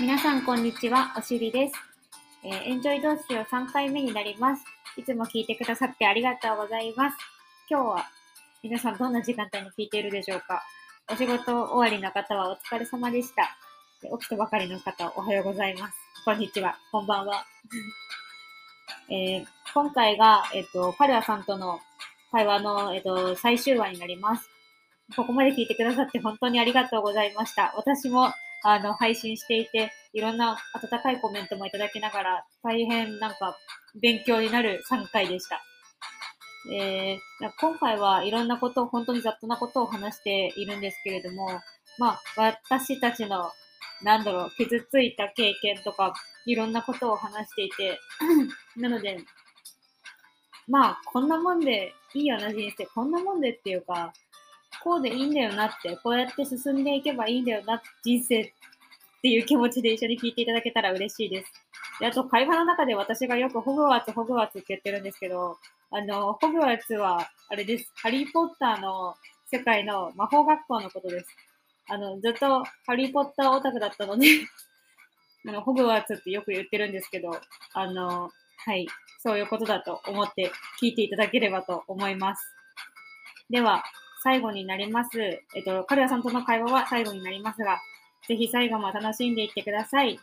皆さん、こんにちは。おしりです。えーエンジョイ同士を3回目になります。いつも聞いてくださってありがとうございます。今日は皆さんどんな時間帯に聞いているでしょうかお仕事終わりの方はお疲れ様でした。で起きたばかりの方、おはようございます。こんにちは。こんばんは。えー今回が、えっ、と、カルアさんとの会話の、えっ、と、最終話になります。ここまで聞いてくださって本当にありがとうございました。私も、あの、配信していて、いろんな温かいコメントもいただきながら、大変なんか勉強になる3回でした。えー今回はいろんなことを、本当にざっとなことを話しているんですけれども、まあ、私たちの、なんだろう、傷ついた経験とか、いろんなことを話していて、なので、まあ、こんなもんでいいよな、人生。こんなもんでっていうか、こうでいいんだよなって、こうやって進んでいけばいいんだよな、人生っていう気持ちで一緒に聞いていただけたら嬉しいです。であと、会話の中で私がよくホグワーツ、ホグワーツって言ってるんですけど、あの、ホグワーツは、あれです。ハリー・ポッターの世界の魔法学校のことです。あの、ずっとハリー・ポッターオタクだったので、あの、ホグワーツってよく言ってるんですけど、あの、はい、そういうことだと思って聞いていただければと思います。では、最後になります。えっと、カルヤさんとの会話は最後になりますが、ぜひ最後も楽しんでいってください。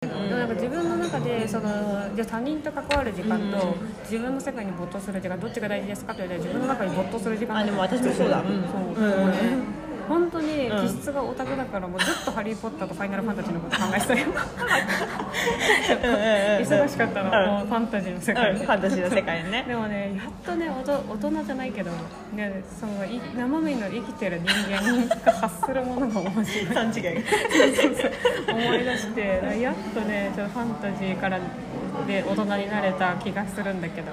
でもなんか自分の中でそのじゃあ他人と関わる時間と自分の世界に没頭する時間どっちが大事ですかと言われて自分の中に没頭する時間あでも私もそうだ。うん。そう、うん。本当にうん。気質がオタクだからもうずっと「ハリー・ポッター」と「ファイナルファンタジー」のこと考えてたよ忙しかったの、うんもうファンタジーの世うん界でファンタジーの世界ね。でもねやっとね大人じゃないけど、ね、そのい生身の生きてる人間が発するものが面白い。勘違い思い出してやっとねちょっとファンタジーからで大人になれた気がするんだけど、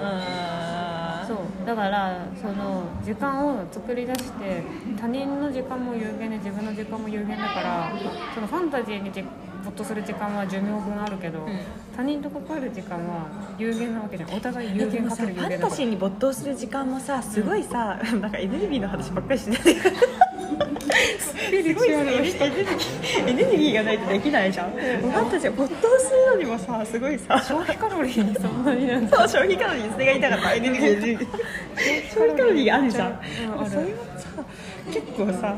そう。だからその時間を作り出して他人の時間も有限で自分の時間も有限だからそのファンタジーにじ没頭する時間は寿命分あるけど、他人と関わる時間は有限なわけじゃん。お互い有限かけでもさフる有限だから。ァンタジーに没頭する時間もさすごいさ、なんかエネルギーの話ばっかりしてたエネルギーエネルギーがないとできないじゃん、ファンタジーは没頭するのにもさすごいさ。消費カロリーにそんなになんだ。そう消費カロリーそれが言いたかった。エネルギー。消費カロリーあるじゃん、うそれはさ結構さ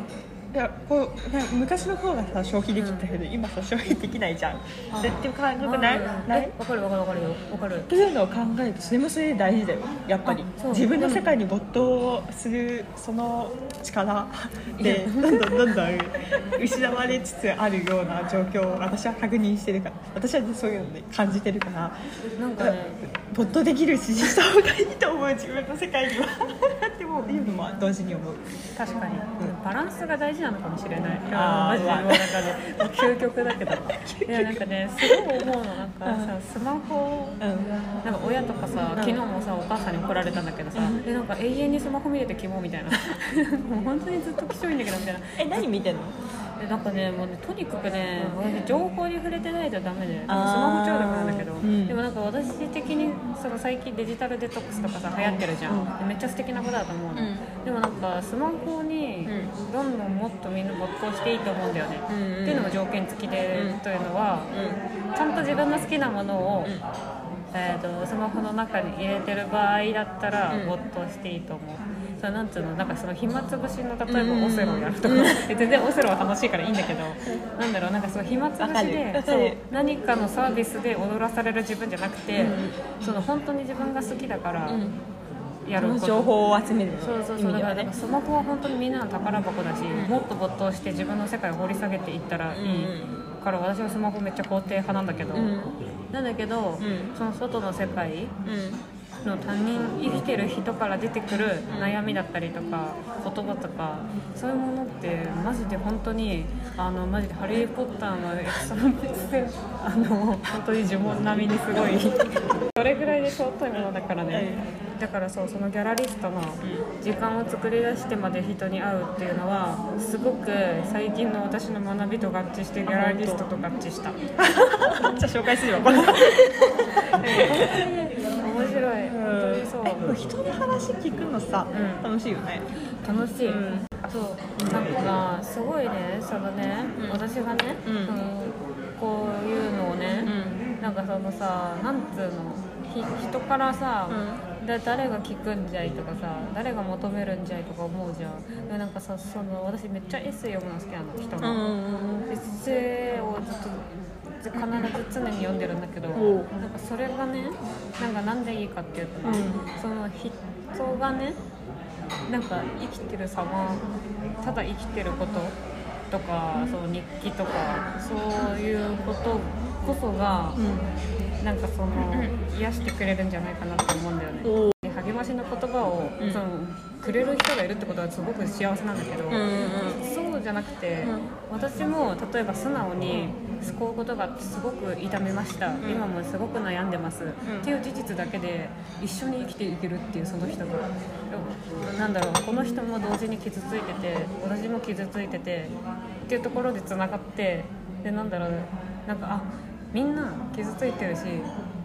いやこうね昔の方がさ消費できたけど、今さ消費できないじゃん。絶対感覚ない？ない？えわかるわかるわかるよ。わかる。というのを考えるとそれもそれで大事だよ。やっぱり。自分の世界に没頭するその力 でどんどんどんどん失われつつあるような状況を私は確認してるから。私はそういうので感じてるから。なんかね没頭できるしした方がいいと思う自分の世界には。ってもいうのも同時に思う。確かに、バランスが大事なのかもしれない。あーマジで。もうなんかね究極だけど。いやなんかねすごい思うのなんかさスマホうん。なんか親とかさ昨日もさお母さんに怒られたんだけどさ、えなんか永遠にスマホ見れてキモみたいな。もう本当にずっときしょいんだけどみたいな。え何見てんの？でなんかねもうねとにかくね私情報に触れてないとダメでスあー。マホ中毒なんだけど、うん。でもなんか私的にその最近デジタルデトックスとかさ流行ってるじゃん、うん。でめっちゃ素敵なことだと思うの、うん。でもなんかスマホにうどんどんもっとみんな没頭していいと思うんだよね、っていうのも条件付きで、うんというのはちゃんと自分の好きなものを、ん。えー、とスマホの中に入れてる場合だったらうん。没頭していいと思う、それなんつうのなんかその暇つぶしの例えうんばオセロをやるとか、え全然オセロは楽しいからいいんだけど、なんだろうなんかその暇つぶしでそう何かのサービスで踊らされる自分じゃなくて、うんその本当に自分が好きだからうんやる情報を集めるそうそうそうだからスマホは本当にみんなの宝箱だし、もっと没頭して自分の世界を掘り下げていったらいい、うんから私はスマホめっちゃ肯定派なんだけど、うんなんだけど、んその外の世界うんの他人生きてる人から出てくる悩みだったりとか言葉とかそういうものってマジで本当にあのマジで「ハリー・ポッター」のエクサンプスであの本当に呪文並みにすごい。それぐらいで尊いものだからね。だからそうそのギャラリストの時間を作り出してまで人に会うっていうのはすごく最近の私の学びと合致してギャラリストと合致した。じゃあ紹介するわこれ 面白い、本当にそう。人の話聞くのさうん。楽しいよね。楽しい、うん。そう。なんかすごいねそのね、うん。私がね、うん。こういうのをね、うん。なんかそのさなんつうのひ人からさ、だ誰が聞くんじゃいとかさ誰が求めるんじゃいとか思うじゃん。でなんかさその私めっちゃエッセイ読むの好きなの人うの、んエッセイをずっとず必ず常に読んでるんだけどおうなんかそれがねなんかなんでいいかっていうとね、うん。その人がねなんか生きてる様ただ生きてることとかその日記とかそういうことこそがなんかその癒してくれるんじゃないかなって思うんだよね。励ましの言葉を、うん。そのくれる人がいるってことはすごく幸せなんだけど、そうじゃなくて、うん。私も例えば素直に救うことがすごく痛めました、ん。今もすごく悩んでます、っていう事実だけで一緒に生きていけるっていうその人が。なんだろうこの人も同時に傷ついてて私も傷ついててっていうところでつながってでなんだろうなんかあみんな傷ついてるし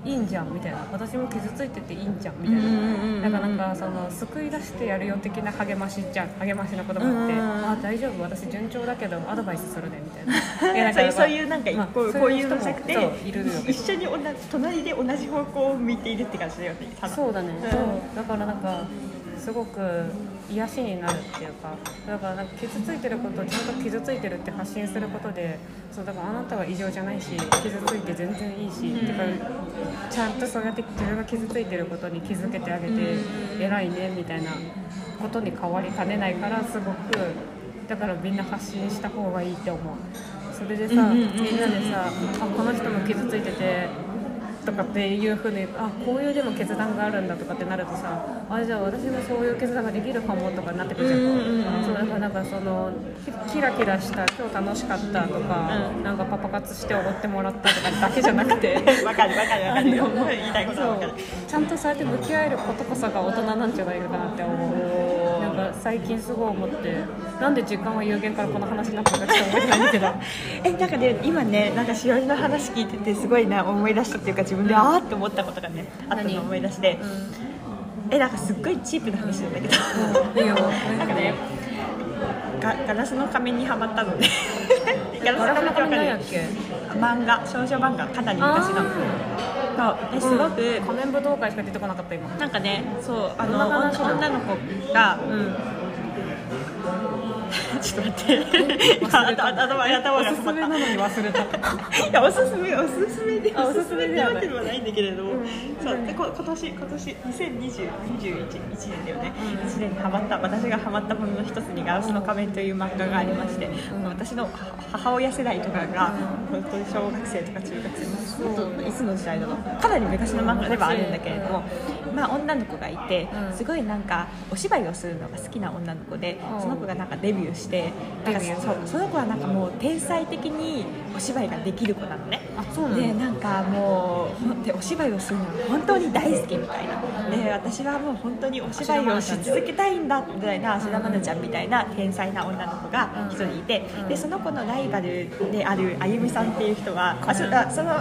いいんじゃんみたいな。私も傷ついてていいんじゃんみたいな。なんかなんかその救い出してやるよ的な励ましじゃん励ましの言葉って、あ大丈夫。私順調だけどアドバイスするねみたいな。いうそういうなんかまあこうこういうのじゃなくて一緒に同じ隣で同じ方向を向いているって感じだよねそうだね、うん。そう。だからなんかすごく癒しになるっていうかだからなんか傷ついてることをちゃんと傷ついてるって発信することでそうだからあなたは異常じゃないし傷ついて全然いいし、てかちゃんとそうやって自分が傷ついてることに気づけてあげて、偉いねみたいなことに変わりかねないからすごくだからみんな発信した方がいいって思う。それでさ、うんうんうんうん。みんなでさあこの人も傷ついててとかっていうふうにあこういうでも決断があるんだとかってなるとさあじゃあ私もそういう決断ができるかもとかになってくるじゃん,、そうだからなんかそのキキラキラした今日楽しかったとか、うんなんかパパ活して踊ってもらったとかだけじゃなくて。わかるわかるわかる。よ言いたいことはわかる。ちゃんとそうやって向き合えることこそが大人なんじゃないかなって思う最近すごい思ってなんで時間は有限からこの話になったのかちょっと覚えてないけど。えなんかね今ねなんかしおりの話聞いててすごいな思い出したっていうか自分であーって思ったことがねあったのを思い出して。えなんかすっごいチープな話なんだけど。いいよ。なんかねガガラスの仮面にはまったので。ガ ガラスの仮面なんやっるけ漫画少女漫画かなり昔のそうですごく、うん仮面舞踏会しか出てこなかった今。なんかねそうあの女の子が、うん、ちょっと待って。頭頭頭がおすすめなのに忘れた。いやおすすめおすすめであおすすめではってではないんだけれども、うん。そうでこ今年今年2020 21年だよね、1年にハマった。私がハマったものの一つに「ガラスの仮面」という漫画がありまして、私の母親世代とかが本当に小学生とか中学生いつの時代だろう。かなり昔の漫画ではあるんだけれども、まあ、女の子がいてうん。すごいなんかお芝居をするのが好きな女の子でうん。その子がなんかデビューしてなんかそうその子はなんかもう天才的にお芝居ができる子なのね。あそうでなんかもうでお芝居をするのが本当に大好きみたいな。で私はもう本当にお芝居をし続けたいんだみたいな芦田愛菜ちゃんみたいな天才な女の子が一人いてうん。でその子のライバルであるあゆみさんっていう人はあそあその、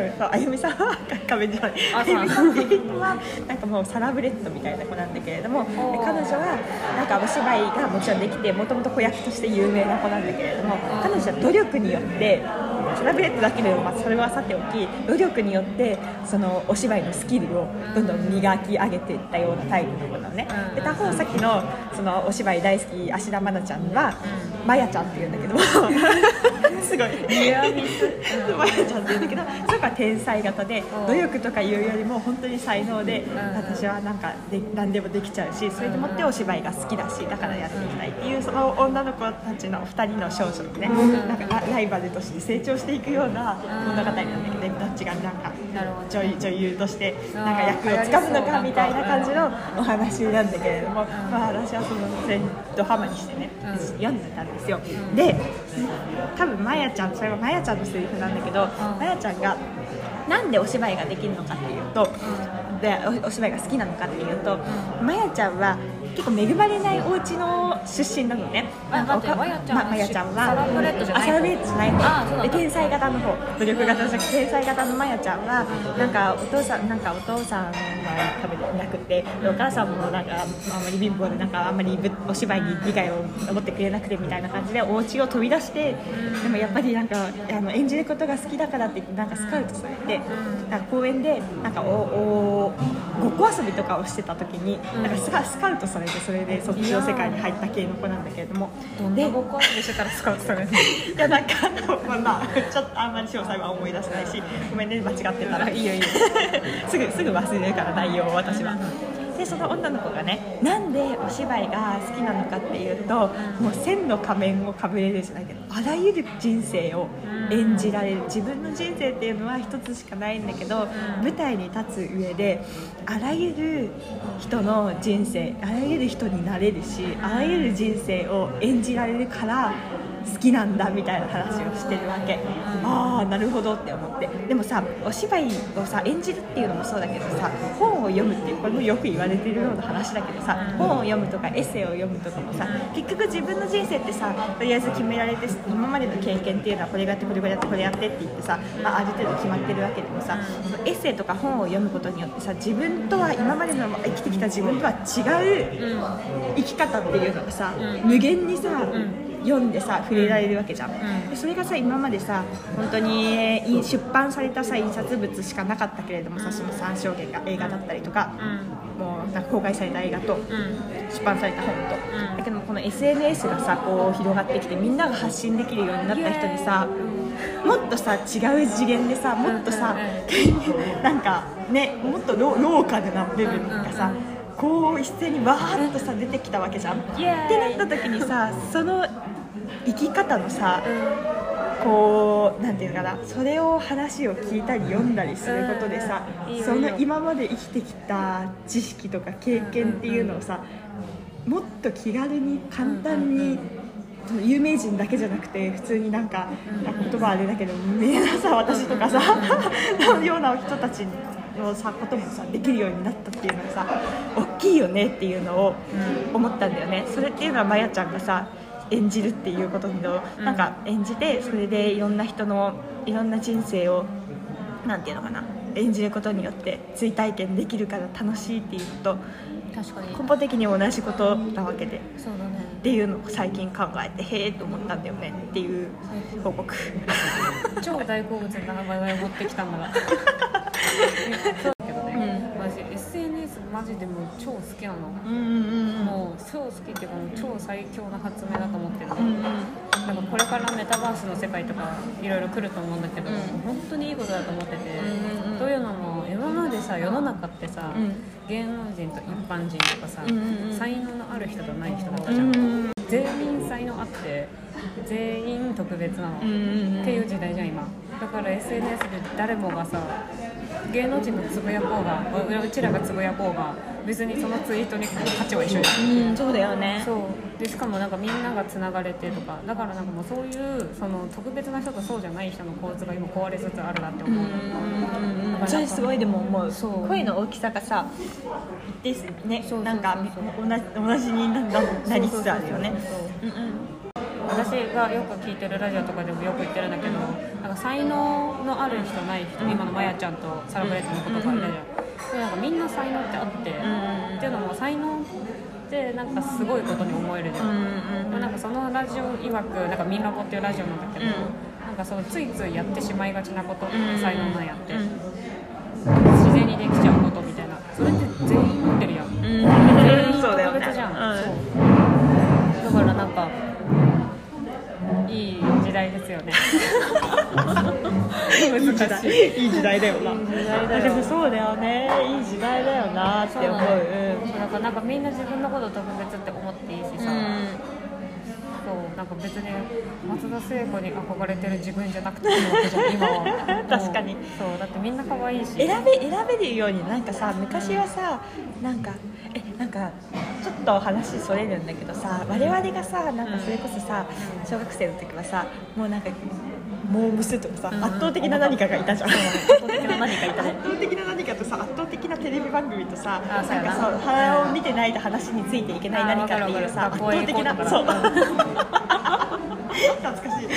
うん、そう。あゆみさん。は壁じゃない。ああゆみさんっていう人はなんかもうサラブレッドみたいな子なんだけれどもで彼女はなんかお芝居がもちろんできてもともと子役として有名な子なんだけれども彼女は努力によってサラブレッドだけでも、まあ、それはさておき努力によってそのお芝居のスキルをどんどん磨き上げていったようなタイプの子なのね。で他方さっきのそのお芝居大好き芦田愛菜ちゃんはまやちゃんっていうんだけど。もすごい。ニアミスまやちゃんって言うんだけどその子は天才型でうん。努力とかいうよりも本当に才能でん。私はなんかで何でもできちゃうしそれでもってお芝居が好きだしだからやっていきたいっていうその女の子たちの2人の少女のねなん。かラライバルとして成長していくような物語なんだけどどっちがなんか女優女優としてなんか役をつかむのかみたいな感じのお話なんだけれども、まあ、私はその全ドハマりしてね、うん。読んでたんですよ、で多分まやちゃんそれはまやちゃんのセリフなんだけどまやちゃんがなんでお芝居ができるのかっていうと、でおお芝居が好きなのかっていうと、まやちゃん。は結構恵まれないお家の出身なのね。あなんかおか待ってまやちゃんはままやちゃんはサラブレッドじゃないあサラブレッドじゃない方あそうなんだで天才型の方。努力型じゃなくて天才型のまやちゃんはなんかお父さんなんかお父さんは食べてなくてでお母さんもなんかあんまり貧乏でなんかあんまりぶお芝居に理解を持ってくれなくてみたいな感じでお家を飛び出してでもやっぱりなんかあの演じることが好きだからって言ってなんかスカウトされてなんか公園でなんかおおごっこ遊びとかをしてた時になんかスカウトされてそれでそっちの世界に入った系の子なんだけれども。どんなごっこ遊びしてたらスカウトされいやなん かまあまあちょっとあんまり詳細は思い出せないしごめんね間違ってたら。いいよいいよ。すぐすぐ忘れるから内容を私は。でその女の子がねなんでお芝居が好きなのかっていうともう千の仮面をかぶれるじゃないけどあらゆる人生を演じられる。自分の人生っていうのは一つしかないんだけど舞台に立つ上であらゆる人の人生あらゆる人になれるしあらゆる人生を演じられるから好きなんだみたいな話をしてるわけ。ああなるほどって思って。でもさお芝居をさ演じるっていうのもそうだけどさ本を読むっていうこれもよく言われてるような話だけどさ本を読むとかエッセイを読むとかもさ結局自分の人生ってさとりあえず決められて今までの経験っていうのはこれがやってこれがやってこれやってって言ってさ、まあ、ある程度決まってるわけでもさエッセイとか本を読むことによってさ自分とは今までの生きてきた自分とは違う生き方っていうのがさ、無限にさ、読んでさ触れられるわけじゃん、ん。でそれがさ今までさ本当にい出版されたさ印刷物しかなかったけれどもさその3証言が映画だったりとか、もうなんか公開された映画と出版された本と、だけどもこの SNS がさこう広がってきてみんなが発信できるようになった人にさもっとさ違う次元でさもっとさ、なんかねもっとロローカルな部分がさ、こう一斉にわーっとさ出てきたわけじゃん。ってなった時にさその生き方のさ、こうなんていうのかなそれを話を聞いたり読んだりすることでさ、その今まで生きてきた知識とか経験っていうのをさ、もっと気軽に簡単に、その有名人だけじゃなくて普通になんか、言葉あれだけどみんなさ私とかさ、のような人たちのさこともさできるようになったっていうのがさ大きいよねっていうのを思ったんだよね。それっていうのはまやちゃんがさ演じるっていうことの、なんか演じてそれでいろんな人のいろんな人生をなんていうのかな演じることによって追体験できるから楽しいっていうのと。確かに。根本的に同じことなわけで。そうだね。っていうのを最近考えてへえと思ったんだよね。っていう報告。超大好物な話題を持ってきたんだが そうだけどね、マジ SNS マジでもう超好きなの、もう超好きっていうかもう超最強な発明だと思ってるの、うんうん。なんかこれからメタバースの世界とかいろいろ来ると思うんだけど、うん。本当にいいことだと思ってて、というのも今までさ世の中ってさ、うん。芸能人と一般人とかさ、才能のある人とない人だったうじゃん、ん全員才能あって全員特別なの、うんうんっていう時代じゃん今。だから SNS で誰もがさ芸能人のつぶやこうがううちらがつぶやこうが別にそのツイートに価値は一緒じゃん。うんそうだよね。そう。でしかもなんかみんながつながれてとかだからなんかもうそういうその特別な人とそうじゃない人の構図が今壊れつつあるなって思う、それすごいでも思う声の大きさがさ一定数ねなんか同じ同じになななりつつあるよね。私がよく聞いてるラジオとかでもよく言ってるんだけどなんか才能のある人ない人今のまやちゃんとサラブレッドのことがいたじゃん。でなんかみんな才能ってあって、っていうのも才能ってなんかすごいことに思えるじゃん、なんかそのラジオ曰くなんか「ミンラボ」っていうラジオなんだけど、うんなんかそのついついやってしまいがちなこと才能なんやって、うん。自然にできちゃうことみたいな。それって全員持ってるやん。うん。全員 そうだよね。特別じゃん、うん。そう。だからなんかいい時代ですよね。いい時代。い。い時代だよな。いい時代だよ。でもそうだよね。いい時代だよなって思う。そうだからなんかみんな自分のこと特別って思っていいしさ、そうなんか別に松田聖子に憧れてる自分じゃなくていいわけじゃん今は。確かに。そうだってみんな可愛いし。選べ選べるようになんかさ昔はさなんかえなんかちょっと話それるんだけどさ我々がさなんかそれこそさ小学生の時はさもうなんかモームスとかさ、うん圧倒的な何かがいたじゃん、圧倒的な何かいたね。圧倒的な何かとさ圧倒的なテレレビ番組とさな。んかそう鼻を見てないと話についていけない何かっていうさ圧倒的な。そう 懐かしい。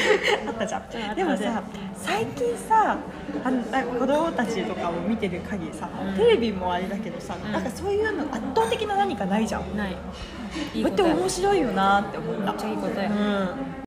あったじゃうん。でもさ最近さあのなんか子供たちとかを見てる限りさ、うん。テレビもあれだけどさ、うん。なんかそういうの圧倒的な何かないじゃん。ない。いいって面白いよなって思った。めっちゃいいことやうん、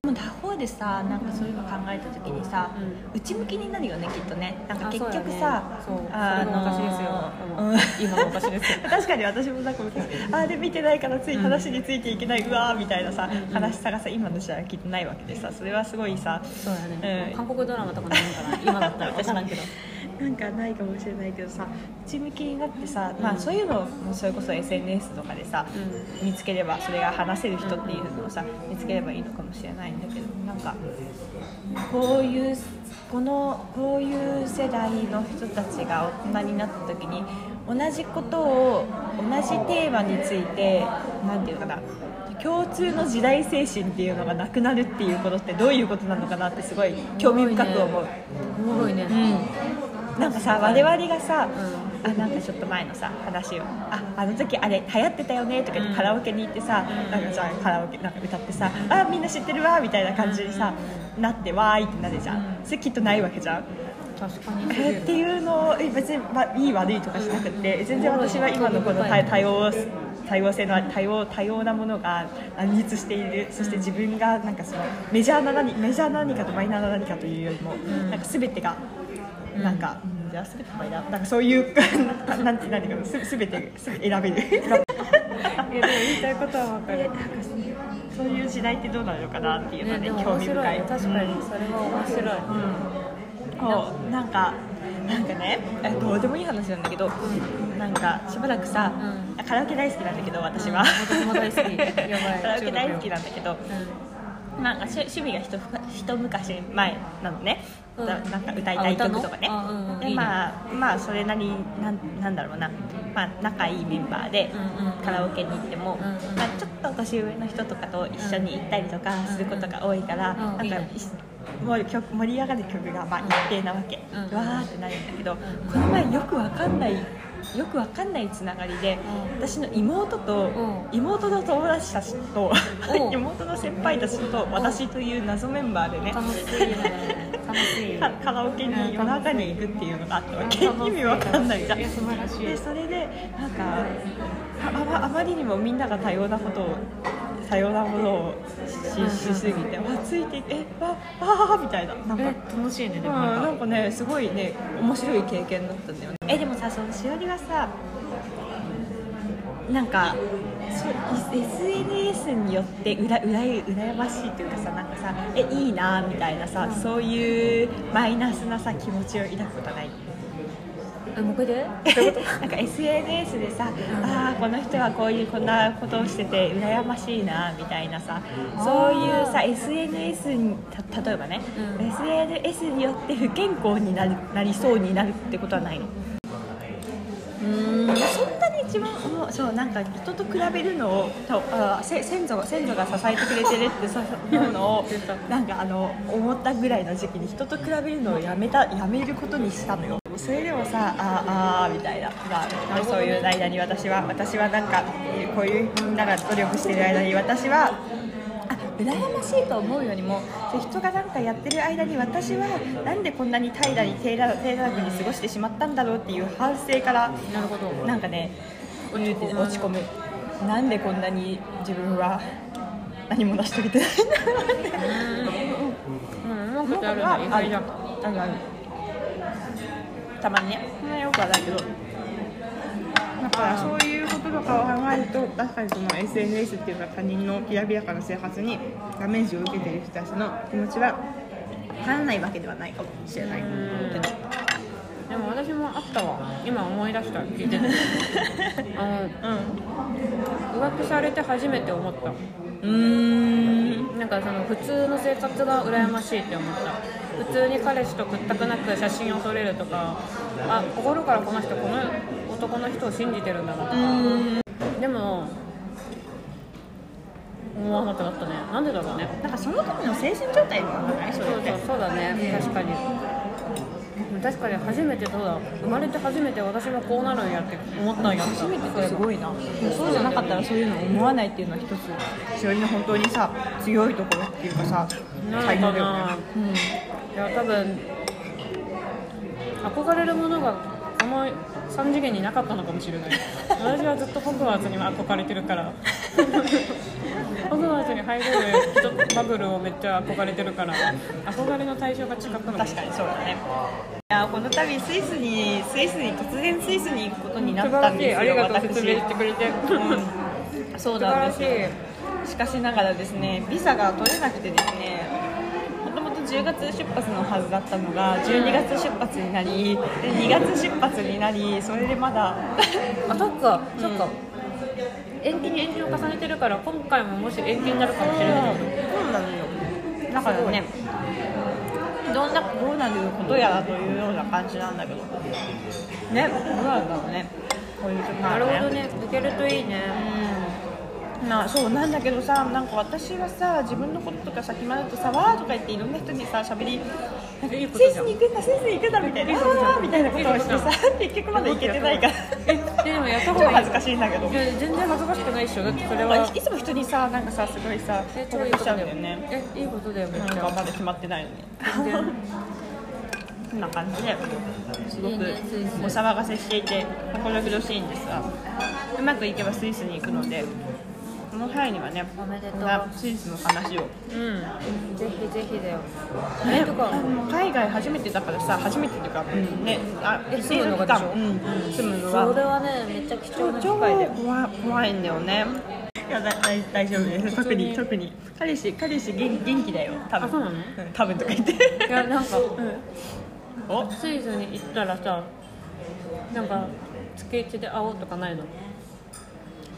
でも他方でさなんかそういうの考えた時にさ、う内向きになるよねきっとね。なんかあ結局さそう。あそれもおかしいですよ。のうん。今もおかしいですよ。確かに私もなんか昔あれ見てないからつい話についていけない、うわーみたいなさ、うん。悲しさがさ今の時代はきっとないわけでさそれはすごいさそうやね、うん。韓国ドラマとかないのかな今だったら分からんけど なんかないかもしれないけどさ内向きになってさ、まあ、そういうのをそれこそ SNS とかでさ、う見つければそれが話せる人っていうのをさ見つければいいのかもしれないんだけどなんかこういうこのこういう世代の人たちが大人になった時に同じことを同じテーマについてなんていうのかな共通の時代精神っていうのがなくなるっていうことってどういうことなのかなってすごい興味深く思う。おもろいね。うん、なんかさ我々がさ、うあなんかちょっと前のさ話を。ああの時あれ流行ってたよねとかカラオケに行ってさ、うん。なんかじゃあカラオケなんか歌ってさ、あみんな知ってるわみたいな感じにさ、なってわーいってなるじゃん、うん。それきっとないわけじゃん。確かに。えっていうのをえ別に、まあ、いい悪いとかしなくて全然私は今のこの多多様多様性の多様多様なものが乱立している。そして自分がなんかそのメジャーな何メジャーな何かとマイナーな何かというよりも、ん。なんか全てがうんなんか、うんじゃあ全てマイナーなんかそういう なんて何かのす全てす選べる。いやでも言いたいことは分かる。そういう時代ってどうなるのかなっていうのはねでも面興味深い。確かにそれは面白い、こうなんかなんかねえどうでもいい話なんだけどなんかしばらくさ、うカラオケ大好きなんだけど私は、私も大好き。やばい。カラオケ大好きなんだけどうなんか趣趣味が一一昔前なのね、うん。だなんか歌いたい曲とかね。うんうんでまあまあそれなりになんなんだろうな、まあ、仲いいメンバーでカラオケに行っても、まあ、ちょっと年上の人とかと一緒に行ったりとかすることが多いから、うんなんかもう曲盛り上がる曲がまあ一定なわけ、うんわーってなるんだけど、この前よくわかんないよくわかんないつながりで、うん。私の妹と、うん。妹の友達たちと、妹の先輩たちと私という謎メンバーでね、楽カカラオケに夜中に行くっていうのがあったわけ。うん意味わかんないじゃん。いや素晴らしい。でそれでなんかああまりにもみんなが多様なことを多様なものをししすぎてわついていてえわわーみたいな。なんかえ楽しいねでうん、もなんか。なんかねすごいね面白い経験だったんだよね。えでもさそのしおりはさなんか SNS によってうらうら羨ましいというかさなんかさえいいなみたいなさ、そういうマイナスなさ気持ちを抱くことはない？えもう一回で？なんか SNS でさ、ああこの人はこういうこんなことをしてて羨ましいなみたいなさそういうさ SNS にた例えばね、うん。SNS によって不健康になるなりそうになるってことはないの？うーん一番思うそうなんか人と比べるのをとあせ先祖が先祖が支えてくれてるってそういうのをなんかあの思ったぐらいの時期に人と比べるのをやめたやめることにしたのよ。それでもさあーあみたいな、まあ、そういう間に私は私はなんかこういうみんなが努力してる間に私は羨ましいと思うよりも人がなんかやってる間に私はなんでこんなに平らに低らに過ごしてしまったんだろうっていう反省からなるほど。なんかね落ち込む。落ち込む。なんでこんなに自分は何も成し遂げてないんだろうって。うん。うまくやるん。だ意外だあるあるたまにねそん。なよくはないけどだからそういうこととかを考えると確かにその SNS っていうか他人のきらびやかな生活にダメージを受けている人たちの気持ちは分からないわけではないかもしれないでも私もあったわ。今思い出した聞いて。て あの浮気されて初めて思った。うん。うんなんかその普通の生活が羨ましいって思った。普通に彼氏とくったくなく写真を撮れるとかあ心からこの人この男の人を信じてるんだなとか。でも思わなくなったね。なんでだろうね。なんかその時の精神状態もあるない？そそうれってそうそうだね。確かに。確かに初めてそうだ？生まれて初めて私もこうなるんやって思ったんや初めてってすごいな。そうじゃなかったらそういうの思わないっていうのは一つ。しおりの本当にさ強いところっていうかさ才能だよねいや多分憧れるものがこの3次元になかったのかもしれない。私はずっとホグワーツには憧れてるから。ホグワーツに入れる人バブルをめっちゃ憧れてるから憧れの対象が近くの。確かにそうだね。いやこの度スイスにスイスに突然スイスに行くことになったんですよありがとう私説明してくれて、うん。そうなんですよ。しかしながらですねビザが取れなくてですね10月出発のはずだったのが12月出発になりで2月出発になりそれでまだ あそっかそっか、延期に延期を重ねてるから今回ももし延期になるかもしれない。そうなのよ。だからねどんなどうなることやらというような感じなんだけど。ね。どうなんだろうね。こういう時なるほどね。抜けるといいね。うんなそうなんだけどさなんか私はさ自分のこととかさ決まるとさわーとか言っていろんな人にさ喋りなんかスイスに行くんだスイスに行くんだみたいな。わーみたいなことをしてさ結局まだ行けてないか。らえでもやった超方がいい。恥ずかしいんだけど。いや全然恥ずかしくないっしょ。だってそれは。いつも人にさなんかさすごいさえ報告しちゃうんだよね。えいいことだよめっなんかまだ決まってないのに。こんな感じで。すごくお騒がせしていて心苦しいんですが。うまくいけばスイスに行くのでこの際にはねおめでとう。スイスの話を。うん。ぜひぜひだよ。ねえとか。海外初めてだからさ初めてっていうか、ねあえ住むのがでしょ？うん、住むのは。それはねめっちゃ貴重な機超会で怖い怖いんだよね。いやだ大大丈夫です。特に特に。彼氏彼氏元元気だよ。多分。あそうなの？ん多分とか言って。いやなんか お？スイスに行ったらさなんか月一で会おうとかないの？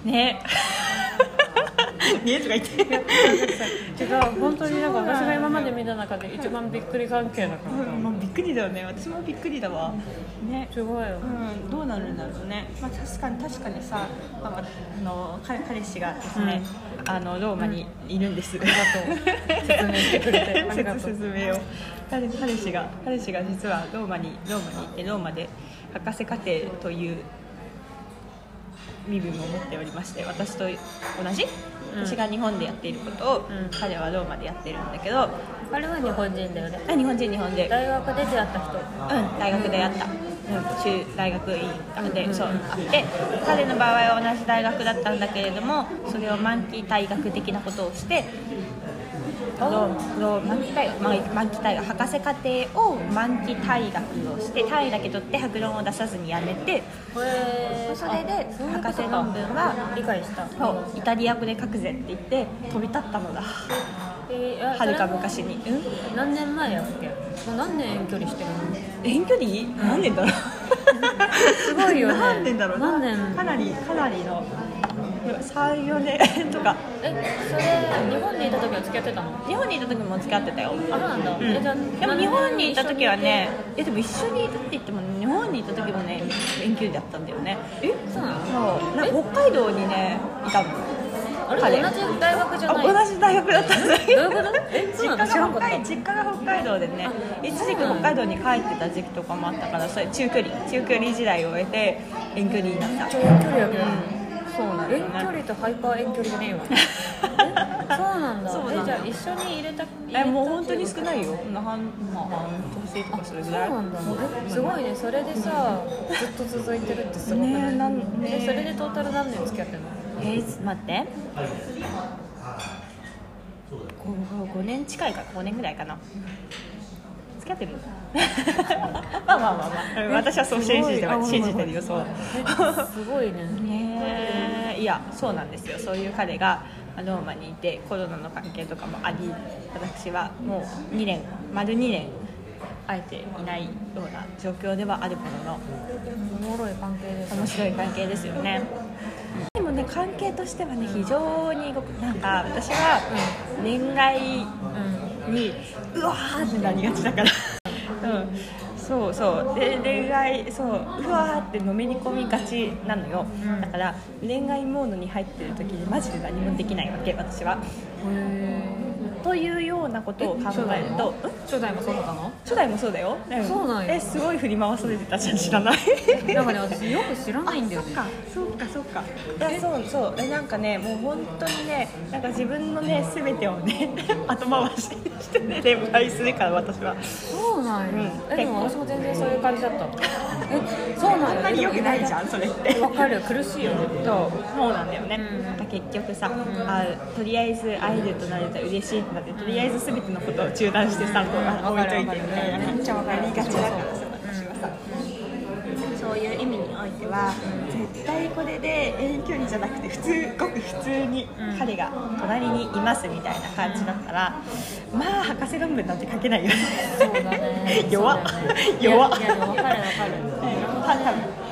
ね。ねとか言って違う本当になんか私が今まで見た中で一番びっくり関係だからさうんまあ、びっくりだよね。私もびっくりだわ。ね。すごいようん、どうなるんだろうね、まあ、確かに確かにさ、まあ、あの彼彼氏がですね、あのローマにいるんです、ありがとう。説明してくれて。ありがとう。説明を彼彼氏が彼氏が実はローマにローマに行ってローマで博士課程という身分を持っておりまして私と同じうん。私が日本でやっていることを、うん。彼はローマでやってるんだけど彼は日本人だよね。あ日本人日本人大学で出会った人。うん、大学でやった、うん、中大学院あで、うん。そうあって。彼の場合は同じ大学だったんだけれどもそれを満期退学的なことをしてあのの満期退学まあ満期退学博士課程を満期退学をして単位だけ取って白論を出さずにやめてそれで博士論文は理解したそうイタリア語で書くぜって言って飛び立ったのだはるか昔にうん何年前やっけもう何年遠距離してるの遠距離何年だろうすごいよね何年だろう何年かなりかなりの34年とか。えそれ日本にいた時は付き合ってたの？日本にいた時も付き合ってたよ、あそうなんだ、うん、えじゃあでも日本にいた時はね一緒にい？てえでも一緒にいたって言っても日本にいた時もね遠距離だったんだよね。えそうなのそう。なんか北海道にねいたの。あれ？彼。同じ大学じゃあない？同じ大学だったんだ。けど実家が北海実家が北海道でねあ一時期北海道に帰ってた時期とかもあったからそれ中距離中距離時代を終えて遠距離になった。ちょ遠距離やけど、うん遠距離とハイパー遠距離じゃねえわ。えそうなんだ。そうなんだ。えじゃあ一緒に入れたえもう本当に少少ないよ。半,、まあ、半年とかそれそうぐらい。なんだ。えすごいね。それでさずっと続いてるってすごくない、ねなんねえ。それでトータル何年付き合ってんの？えー、待って。5, 5年近い。かな5年ぐらい。かな付き合ってる まあまあまあまあ。私はそう信じてあ信じてるよそう。えすごいね。ね えいやそうなんですよ。そういう彼がまあローマにいてコロナの関係とかもあり私はもう2年丸2年会えていないような状況ではあるもののおもろい関係です面白い関係ですよね。でもね関係としてはね非常になんか私は恋愛うんにうわーってなりがちだから。うん。そうそう。で恋愛そううわーってのめり込みがちなのよ、だから恋愛モードに入ってる時にマジで何もできないわけ私は。というようなことを考えるとん？初代もそうだったの？初代もそうだよ、んそうなんや。えすごい振り回されてたじゃん知らない。なんかね私よく知らないんだよね。あそっかそっかそっか。いやそうそう。えなんかねもう本当にねなんか自分のね全てをね 後回ししてね連敗するから私は。そうなんや、うん。えでも私も全然そういう感じだった。えそうなんや。あんまり良くないじゃんそれって。わかる苦しいよ。ねそう。そうなんだよね、うん。なんか結局さ、あとりあえず会えるとなると嬉しいってなってとりあえず全てのことを中断してさ、こうあわかる置いといてみたいな。めっちゃわかりがちだからさ私はさ、そういう意味においては絶対これで遠距離じゃなくて普通ごく普通に彼が隣にいますみたいな感じだったら、まあ博士論文なんて書けないよね。そうだね。弱ね。弱っ。いやいやわかるわかる。多分。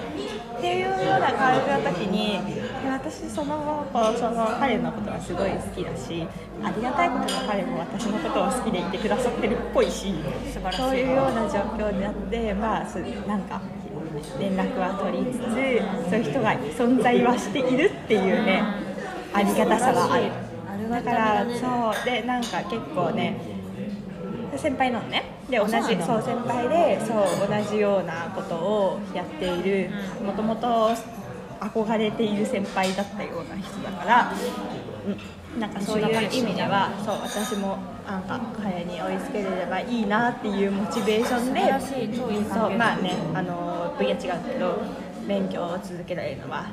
っていうような感じの時に私そのその彼のことがすごい好きだしありがたいことに彼も私のことを好きでいてくださってるっぽいし素晴らしいそういうような状況であってまあなんか連絡は取りつつそういう人が存在はしているっていうねありがたさはある。だからそうでなんか結構ね先輩なのねで同じあそう先輩でそう同じようなことをやっている。うんもともと憧れている先輩だったような人だから、うん、なんかそういう意味ではそう私もなんか彼に追いつければいいなっていうモチベーションでそうまあねあの分野違うけど勉強を続けられるのは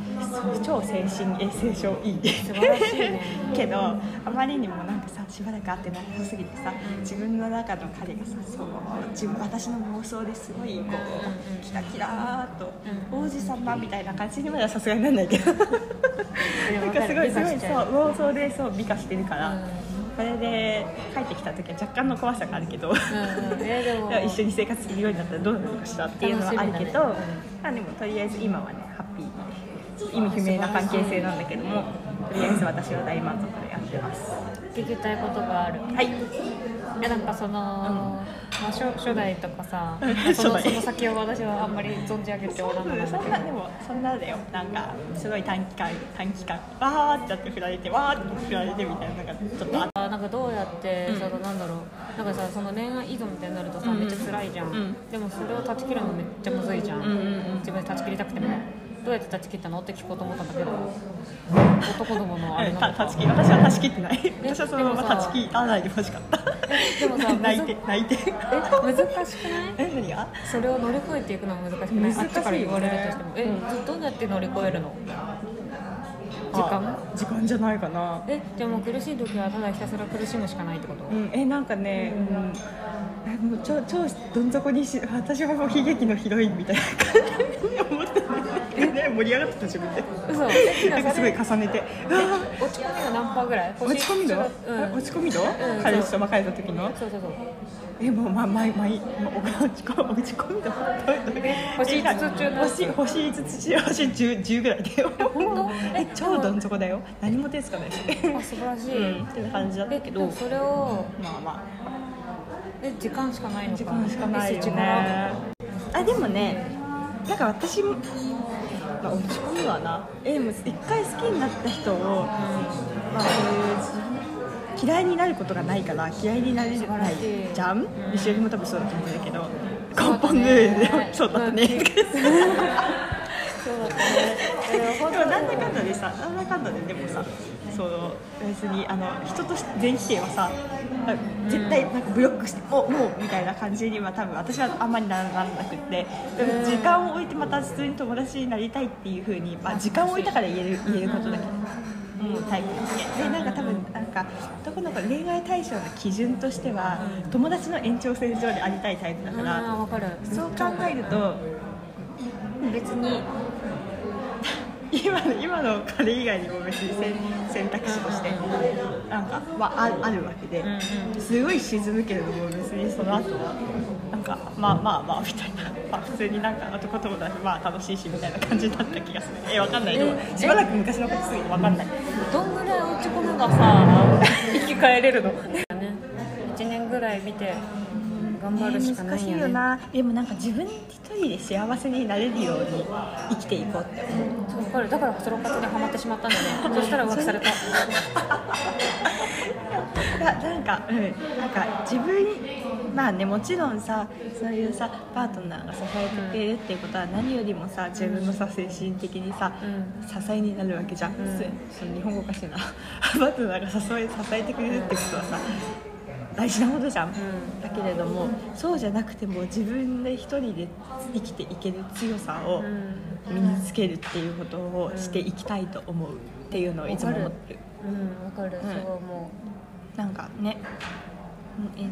超精神衛生上いい。素晴らしいね。けどあまりにもなんかさしばらく会ってなさすぎてさ自分の中の彼がさそう自分私の妄想ですごいこうキラキラーっとうん王子様みたいな感じにまではさすがになんないけど。なんかすごいすごいそう妄想でそう美化してるから、うんこれで帰ってきた時は若干の怖さがあるけど、うんうん。一緒に生活するようになったらどうなるのかしらっていうのはあるけど、ね。まあでもとりあえず今はねハッピー意味不明な関係性なんだけどもとりあえず私は大満足でやってます。聞きたいことがある。はいえなんかその、まあ、初初代とかさ うんそのその先を私はあんまり存じ上げておらなんだけどそんなでもそんなだよなんかすごい短期間短期間わーってやって振られてわーって振られてみたいななんかちょっとあなんかどうやって、うん。そのなんだろう。なんかさその恋愛依存みたいになるとさ、うんめっちゃ辛いじゃん、うん。でもそれを断ち切るのめっちゃむずいじゃん、うんうんうん。自分で断ち切りたくてもどうやって断ち切ったの？って聞こうと思ったんだけど。男どものあれなのかた？断ち切り。私は断ち切ってない。え私はそのまま断ち切らないでほしかった。でもさ 泣いて泣いて。え難しくない？え何が？それを乗り越えていくのは難しくない。難しいよねあっちから言われるとしても。え、うんどうやって乗り越えるの？時間？あ時間じゃないかな。えじゃあもう苦しい時はただひたすら苦しむしかないってこと、うん、えなんかね、うん、えもう超超どん底にし私はもう悲劇のヒロインみたいな感じに思ってねね盛り上がってた自分で。嘘。なんかすごい重ねて。落ち込みが何パーぐらい？落ち込み度、うん、落ち込み度、ん。彼氏と別れた時の？そうそうそう。えもうまあまあまあいいもう落ち込落ち込み度星5つ中の？星星5つ中星 10, 10ぐらいだよ。本当？え超どん底だよ。何も手つかない。しあ素晴らしい、うん。ってな感じだったえけどそれをまあまえ時間しかないのか。あ時間しかないよね。あでもねなんか私も、まあ、落ち込むわな。えでも一回好きになった人を、まあ、そういう嫌いになることがないから嫌いになれないじゃん、ん。一緒にも多分そうだと思うんだけど。根本ルールで。そうだったね、そうだったね。でもなんだかんだでさなんだかんだででもさその別にあの人として全否定はさあ絶対なんかブロックしてもうもうみたいな感じには多分私はあんまりならなくってでも時間を置いてまた普通に友達になりたいっていうふうに、まあ、時間を置いたから言える言えることだけど。もうタイプですね。でなんか多分なんか男の子恋愛対象の基準としては友達の延長線上でありたいタイプだかあらそう考えると別に今の今の彼以外にも別に選選択肢として。なんか、まあ、ああるわけですごい沈むけれども別にその後はなんかまあまあまあみたいな、まあ、普通になんか男友達まあ楽しいしみたいな感じだった気がする。えわかんない。でもえしばらく昔のことすぎてわかんない。どんぐらい落ち込むがさ 生き返れるの？ね。1年ぐらい見て頑張るしかないんやね難しいよな。でもなんか自分一人で幸せになれるように生きていこうって。思うそうわかるだからソロ活にハマってしまった んだね。そしたら浮気されたいやなんか、うん、なんか自分まあねもちろんさそういうさパートナーが支えてくれるっていうことは何よりもさ自分のさ精神的にさ、うん。支えになるわけじゃん、ん。その日本語おかしいな。パートナーが支え支えてくれるってことはさ大事なことじゃん、ん。だけれどもそうじゃなくても自分で一人で生きていける強さをうん。身につけるっていうことをしていきたいと思うっていうのをいつも思ってる。うんわかる、ん。そう思なんかね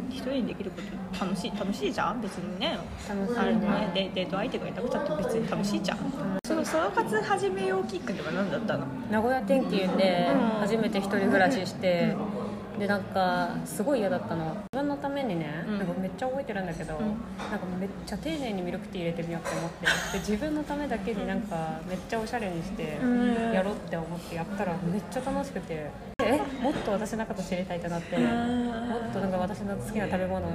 一人にできること楽しい楽しいじゃん？別にね。楽しいね。デデート相手がいなくたって別に楽しいじゃん、そのソロ活始めようきっかけは何だったの？う名古屋転勤でうん初めて一人暮らしして、でなんかすごい嫌だったの。自分のためにね、うん。なんかめっちゃ覚えてるんだけど、ん。なんかめっちゃ丁寧にミルクティー入れてみようって思ってで自分のためだけになんかめっちゃおしゃれにしてうん。やろうって思ってやったらめっちゃ楽しくてえもっと私のこと知りたいってなってもっとなんか私の好きな食べ物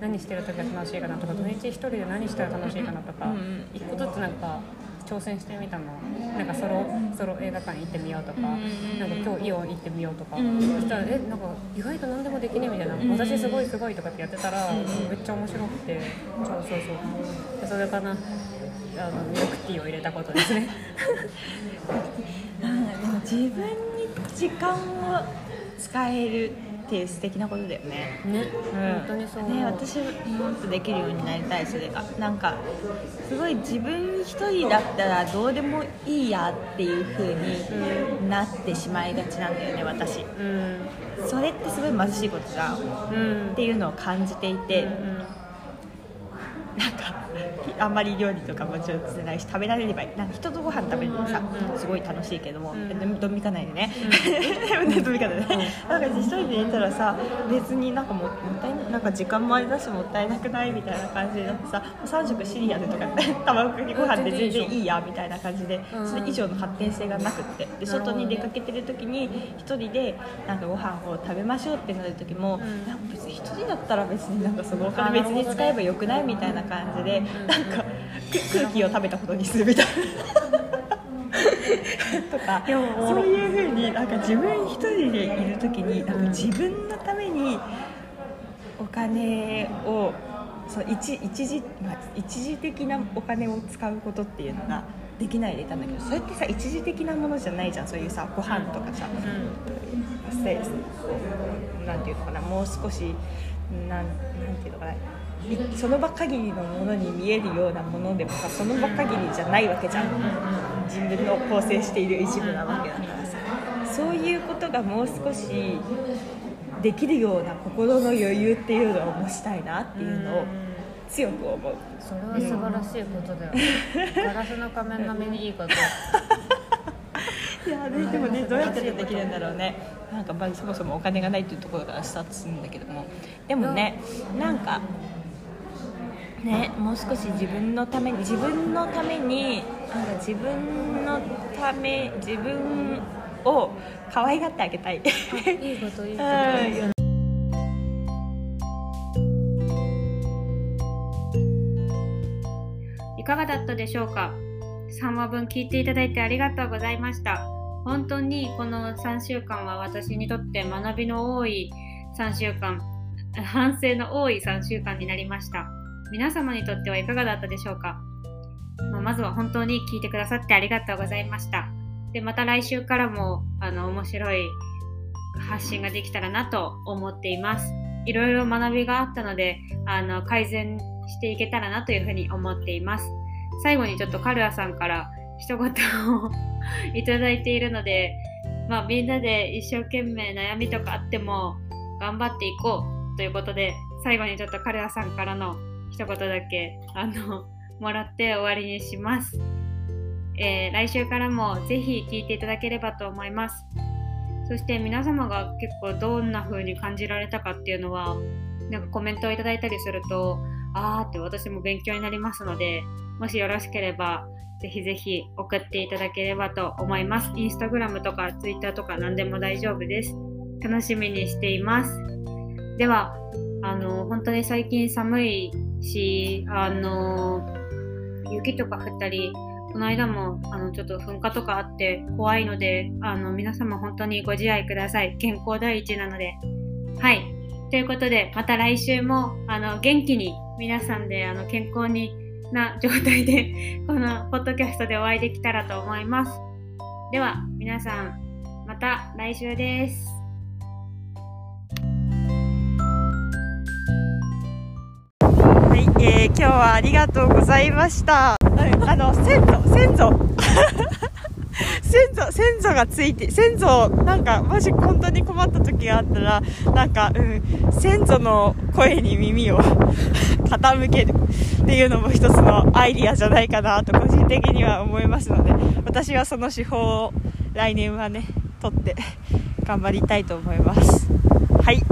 何してる時が楽しいかなとか土日一人で何したら楽しいかなとか一個ずつなんか挑戦してみたの。なんかソロソロ映画館行ってみようとかなんか今日イオン行ってみようとか。そしたらえなんか意外と何でもできねえみたいな。私すごいすごいとかってやってたらめっちゃ面白くて。そうそうそう。でそれかなあのミルクティーを入れたことですね。なんかでも自分に時間を使えるっていう素敵なことだよね。ね。うん。本当にそうね、私もっとできるようになりたいそれが。なんかすごい自分一人だったらどうでもいいやっていう風になってしまいがちなんだよね私。うん。それってすごい貧しいことじゃん。っうんていうのを感じていて、うん。なんかあんまり料理とかも上手じゃないし食べられればいい。なんか人とご飯食べるのさうん。すごい楽しいけども、ん。でもドン引かないでね、でドン引かないでね、なんか一人でいたらさ別になんかももったいないなんか時間もあれだしもったいなくないみたいな感じになってさ3食シリアルとか 卵かけご飯で全然いいやみたいな感じでうん。それ以上の発展性がなくって。で外に出かけてる時に一人でなんかご飯を食べましょうってなる時も、ん。なんか別に一人だったら別になんかそのお金別に使えばよくないみたいな感じで、なん。かく空気を食べたことにするみたいな。とかそういうふうになんか自分一人でいる時になんか自分のためにお金をそう一一時、まあ、一時的なお金を使うことっていうのができないでいたんだけどそれってさ一時的なものじゃないじゃん。そういうさご飯とかさ、ステなんていうのかなもう少しなんなんていうのかな。いその場限りのものに見えるようなものでもさその場限りじゃないわけじゃん。自分の構成している一部なわけだからさ。そういうことがもう少しできるような心の余裕っていうのを持ちたいなっていうのを強く思う。それは素晴らしいことだよ。ガラスの仮面並みにいいこと。いやね、でもねどうやってできるんだろうね。なんかまあそもそもお金がないっていうところからスタートするんだけども。でもねなんかねもう少し自分のために自分のためになんか自分のため自分を可愛がってあげたい。いいこといいことうん。いかがだったでしょうか？3話分聞いていただいてありがとうございました。本当にこの3週間は私にとって学びの多い3週間反省の多い3週間になりました皆様にとってはいかがだったでしょうか、まあまずは本当に聞いてくださってありがとうございました。でまた来週からもあの面白い発信ができたらなと思っています。いろいろ学びがあったのであの改善していけたらなというふうに思っています。最後にちょっとカルアさんから一言をいただいているので、まあ、みんなで一生懸命悩みとかあっても頑張っていこうということで最後にちょっとカルアさんからの一言だけあの もらって終わりにします、えー来週からもぜひ聞いていただければと思います。そして皆様が結構どんな風に感じられたかっていうのはなんかコメントをいただいたりするとあーって私も勉強になりますのでもしよろしければぜひぜひ送っていただければと思います。インスタグラムとかツイッターとか何でも大丈夫です。楽しみにしています。ではあの本当に最近寒いしあの雪とか降ったりこの間もあのちょっと噴火とかあって怖いのであの皆様本当にご自愛ください。健康第一なので。はい。ということでまた来週もあの元気に皆さんであの健康にな状態で このポッドキャストでお会いできたらと思います。では皆さんまた来週です。えー、今日はありがとうございました。あの先祖先祖 先祖先祖がついて先祖なんかもし本当に困った時があったらなんかうん先祖の声に耳を 傾けるっていうのも一つのアイディアじゃないかなと個人的には思いますので私はその手法を来年はね取って頑張りたいと思います。はい